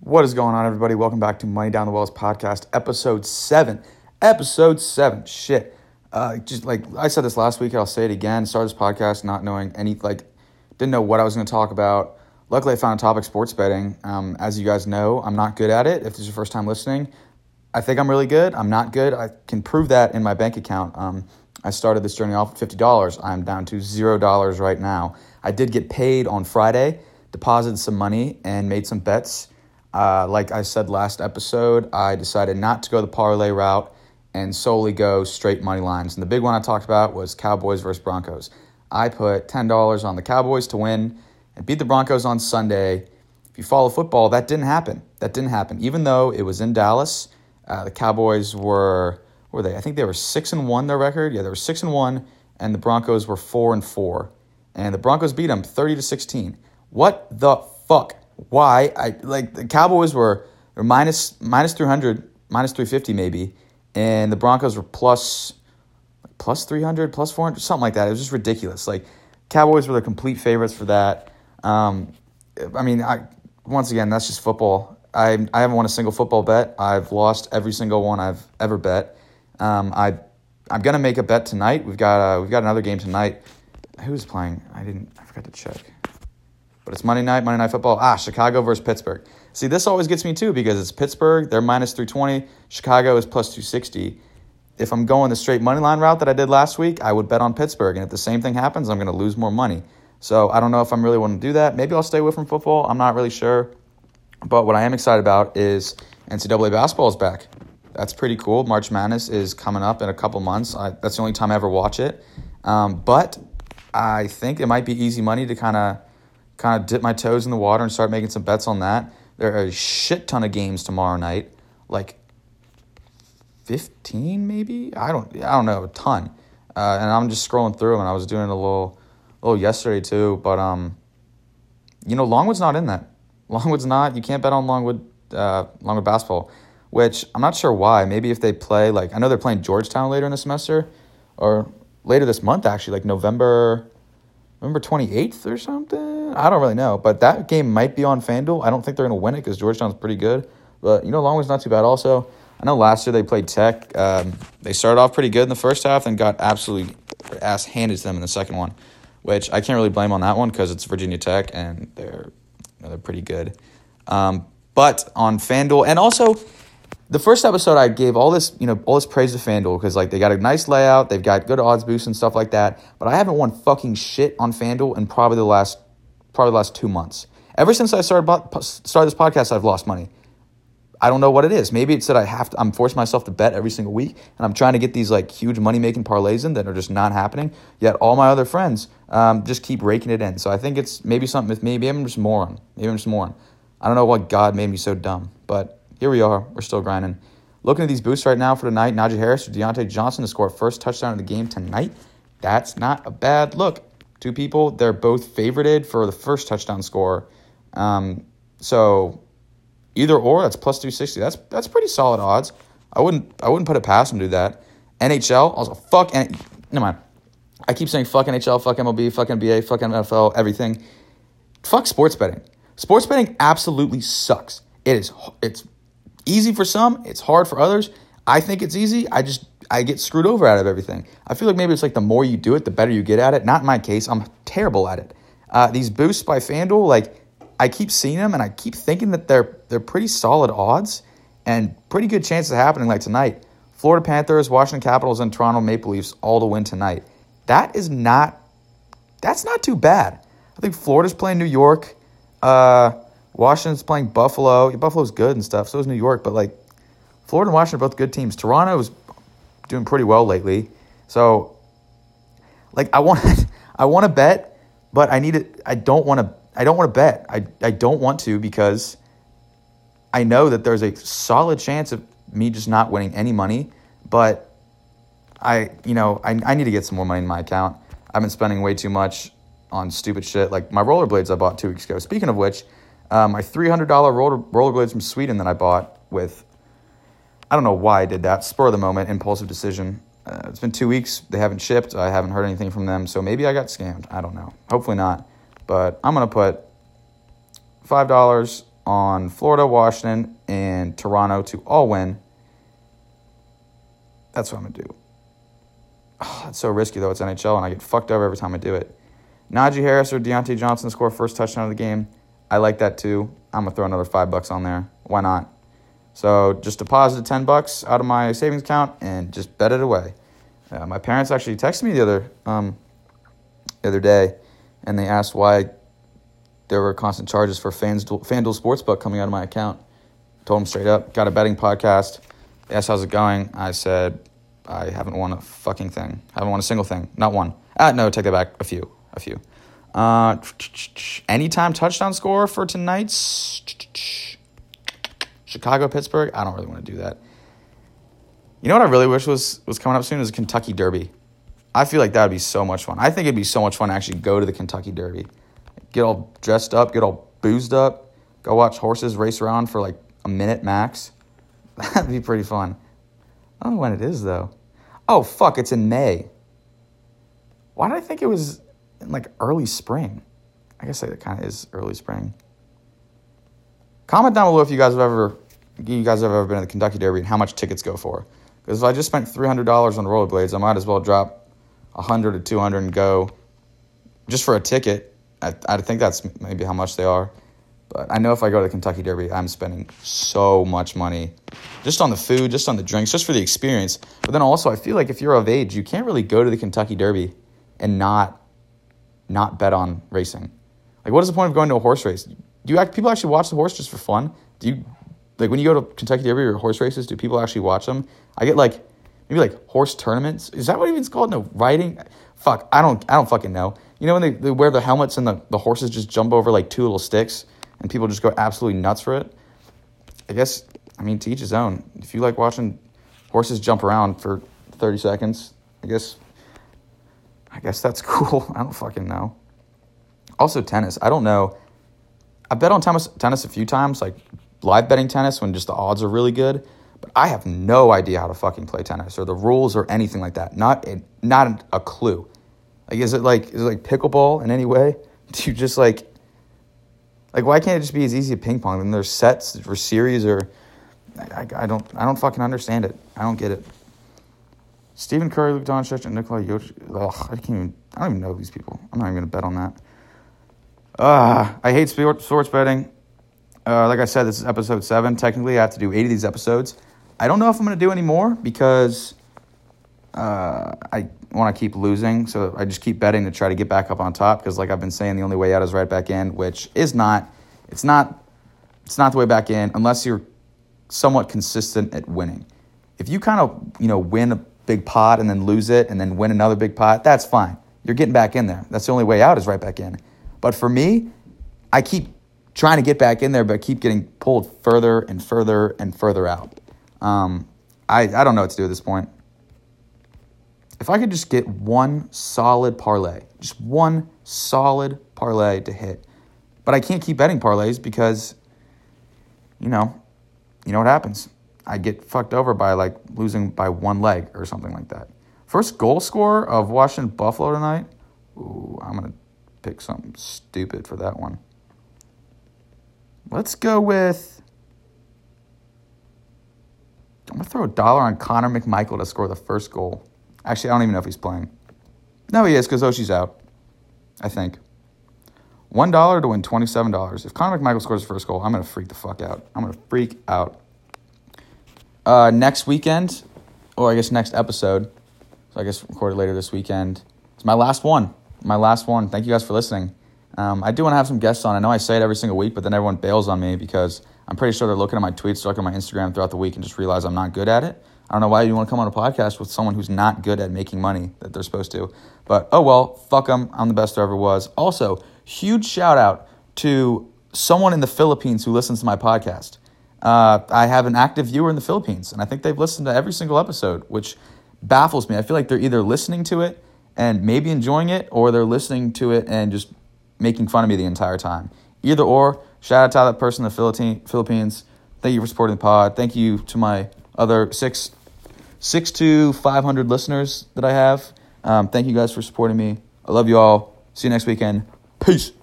What is going on, everybody? Welcome back to Money Down the Wells podcast, episode seven. Episode seven. Shit. Uh, just like I said this last week, I'll say it again. Started this podcast not knowing any, like, didn't know what I was going to talk about. Luckily, I found a topic sports betting. Um, as you guys know, I'm not good at it. If this is your first time listening, I think I'm really good. I'm not good. I can prove that in my bank account. Um, I started this journey off at $50. I'm down to $0 right now. I did get paid on Friday, deposited some money, and made some bets. Uh, like I said last episode, I decided not to go the parlay route and solely go straight money lines. And the big one I talked about was Cowboys versus Broncos. I put $10 on the Cowboys to win and beat the Broncos on Sunday. If you follow football, that didn't happen. That didn't happen. Even though it was in Dallas, uh, the Cowboys were were they? I think they were six and one. Their record, yeah, they were six and one, and the Broncos were four and four, and the Broncos beat them thirty to sixteen. What the fuck? Why? I like the Cowboys were, were minus minus three hundred, minus three fifty maybe, and the Broncos were plus plus 300, plus 400, something like that. It was just ridiculous. Like, Cowboys were the complete favorites for that. Um, I mean, I once again, that's just football. I, I haven't won a single football bet. I've lost every single one I've ever bet. Um, I I'm gonna make a bet tonight. We've got uh, we've got another game tonight. Who's playing? I didn't. I forgot to check. But it's Monday night. Monday night football. Ah, Chicago versus Pittsburgh. See, this always gets me too because it's Pittsburgh. They're minus three twenty. Chicago is plus two sixty if I'm going the straight money line route that I did last week, I would bet on Pittsburgh. And if the same thing happens, I'm going to lose more money. So I don't know if I'm really want to do that. Maybe I'll stay away from football. I'm not really sure. But what I am excited about is NCAA basketball is back. That's pretty cool. March Madness is coming up in a couple months. I, that's the only time I ever watch it. Um, but I think it might be easy money to kind of kind of dip my toes in the water and start making some bets on that. There are a shit ton of games tomorrow night. Like 15 maybe i don't i don't know a ton uh, and i'm just scrolling through them and i was doing it a little little yesterday too but um you know longwood's not in that longwood's not you can't bet on longwood uh, longwood basketball which i'm not sure why maybe if they play like i know they're playing georgetown later in the semester or later this month actually like november november 28th or something i don't really know but that game might be on fanduel i don't think they're going to win it because georgetown's pretty good but you know longwood's not too bad also I know last year they played Tech. Um, they started off pretty good in the first half and got absolutely ass handed to them in the second one, which I can't really blame on that one because it's Virginia Tech and they're you know, they're pretty good. Um, but on FanDuel and also the first episode I gave all this you know all this praise to FanDuel because like they got a nice layout, they've got good odds boosts and stuff like that. But I haven't won fucking shit on FanDuel in probably the last probably the last two months. Ever since I started started this podcast, I've lost money. I don't know what it is. Maybe it's that I have to, I'm forcing myself to bet every single week, and I'm trying to get these like huge money making parlays in that are just not happening. Yet all my other friends um, just keep raking it in. So I think it's maybe something with me. Maybe I'm just moron. Maybe I'm just moron. I don't know what God made me so dumb, but here we are. We're still grinding. Looking at these boosts right now for tonight, Najee Harris or Diontae Johnson to score first touchdown of the game tonight. That's not a bad look. Two people, they're both favorited for the first touchdown score. Um, so Either or, that's plus 260. That's that's pretty solid odds. I wouldn't I wouldn't put it past him to do that. NHL, also fuck N- never mind. I keep saying fuck NHL, fuck MLB, fuck NBA, fuck NFL, everything. Fuck sports betting. Sports betting absolutely sucks. It is it's easy for some, it's hard for others. I think it's easy. I just I get screwed over out of everything. I feel like maybe it's like the more you do it, the better you get at it. Not in my case. I'm terrible at it. Uh, these boosts by FanDuel, like I keep seeing them and I keep thinking that they're they're pretty solid odds and pretty good chances of happening like tonight. Florida Panthers, Washington Capitals, and Toronto Maple Leafs all to win tonight. That is not that's not too bad. I think Florida's playing New York. Uh, Washington's playing Buffalo. Buffalo's good and stuff. So is New York, but like Florida and Washington are both good teams. Toronto's doing pretty well lately. So like I want I want to bet, but I need it. I don't want to I don't want to bet. I, I don't want to because I know that there's a solid chance of me just not winning any money. But I, you know, I, I need to get some more money in my account. I've been spending way too much on stupid shit like my rollerblades I bought two weeks ago. Speaking of which, um, my $300 roller, rollerblades from Sweden that I bought with, I don't know why I did that, spur of the moment, impulsive decision. Uh, it's been two weeks. They haven't shipped. I haven't heard anything from them. So maybe I got scammed. I don't know. Hopefully not. But I'm going to put $5 on Florida, Washington, and Toronto to all win. That's what I'm gonna do. Oh, it's so risky though. It's NHL, and I get fucked over every time I do it. Najee Harris or Diontae Johnson score first touchdown of the game. I like that too. I'm gonna throw another five bucks on there. Why not? So just deposited ten bucks out of my savings account and just bet it away. Uh, my parents actually texted me the other um, the other day, and they asked why there were constant charges for FanDuel, FanDuel Sportsbook coming out of my account. Told them straight up, got a betting podcast. They asked how's it going. I said I haven't won a fucking thing. I haven't won a single thing. Not one. Ah, no, take that back. A few. A few. Uh, anytime touchdown score for tonight's Chicago Pittsburgh. I don't really want to do that. You know what I really wish was was coming up soon is Kentucky Derby. I feel like that would be so much fun. I think it'd be so much fun to actually go to the Kentucky Derby, get all dressed up, get all boozed up, go watch horses race around for like a minute max. That'd be pretty fun. I don't know when it is though. Oh fuck, it's in May. Why did I think it was like early spring? I guess it kind of is early spring. Comment down below if you guys have ever you guys have ever been to the Kentucky Derby and how much tickets go for. Because if I just spent three hundred dollars on rollerblades, I might as well drop hundred or two hundred and go just for a ticket. I, I think that's maybe how much they are. But I know if I go to the Kentucky Derby, I'm spending so much money just on the food, just on the drinks, just for the experience. But then also, I feel like if you're of age, you can't really go to the Kentucky Derby and not not bet on racing. Like, what is the point of going to a horse race? Do you act, people actually watch the horse just for fun? Do you like when you go to Kentucky Derby or horse races? Do people actually watch them? I get like maybe like horse tournaments. Is that what even it's called? No, riding. Fuck, I don't. I don't fucking know. You know when they, they wear the helmets and the, the horses just jump over like two little sticks and people just go absolutely nuts for it. I guess I mean to each his own. If you like watching horses jump around for thirty seconds, I guess I guess that's cool. I don't fucking know. Also tennis. I don't know. I bet on tennis tennis a few times, like live betting tennis when just the odds are really good. But I have no idea how to fucking play tennis or the rules or anything like that. Not a, not a clue. Like is it like is it like pickleball in any way? Do you just like like why can't it just be as easy as ping pong? And there's sets or series or I, I, I, don't I don't fucking understand it. I don't get it. Stephen Curry, Luka Doncic, and Nikola Jokic. Ugh, I can't even. I don't even know these people. I'm not even gonna bet on that. Uh, I hate sports betting. Uh, like I said, this is episode seven. Technically, I have to do eight of these episodes. I don't know if I'm to do any more because uh, I want to keep losing. So I just keep betting to try to get back up on top because, like I've been saying, the only way out is right back in, which is not. It's not. It's not the way back in unless you're somewhat consistent at winning. If you kind of you know win a big pot and then lose it and then win another big pot, that's fine. You're getting back in there. That's the only way out is right back in. But for me, I keep trying to get back in there, but keep getting pulled further and further and further out. Um, I, I don't know what to do at this point. If I could just get one solid parlay, just one solid parlay to hit, but I can't keep betting parlays because, you know, you know what happens. I get fucked over by like losing by one leg or something like that. First goal scorer of Washington Buffalo tonight. Ooh, I'm gonna pick something stupid for that one. Let's go with. I'm to throw a dollar on Connor McMichael to score the first goal. Actually, I don't even know if he's playing. No, he is because Oshie's out, I think. $1 to win $27. If Connor McMichael scores the first goal, I'm to freak the fuck out. I'm to freak out. Uh, next weekend, or I guess next episode, so I guess recorded later this weekend, it's my last one my last one. Thank you guys for listening. Um, I do want to have some guests on. I know I say it every single week, but then everyone bails on me because I'm pretty sure they're looking at my tweets, looking at my Instagram throughout the week, and just realize I'm not good at it. I don't know why you want to come on a podcast with someone who's not good at making money that they're supposed to. But oh well, fuck them. I'm the best there ever was. Also, huge shout out to someone in the Philippines who listens to my podcast. Uh, I have an active viewer in the Philippines, and I think they've listened to every single episode, which baffles me. I feel like they're either listening to it and maybe enjoying it, or they're listening to it and just making fun of me the entire time. Either or, shout out to that person in the Philippines. Thank you for supporting the pod. Thank you to my other six, six to 500 listeners that I have. Um, thank you guys for supporting me. I love you all. See you next weekend. Peace.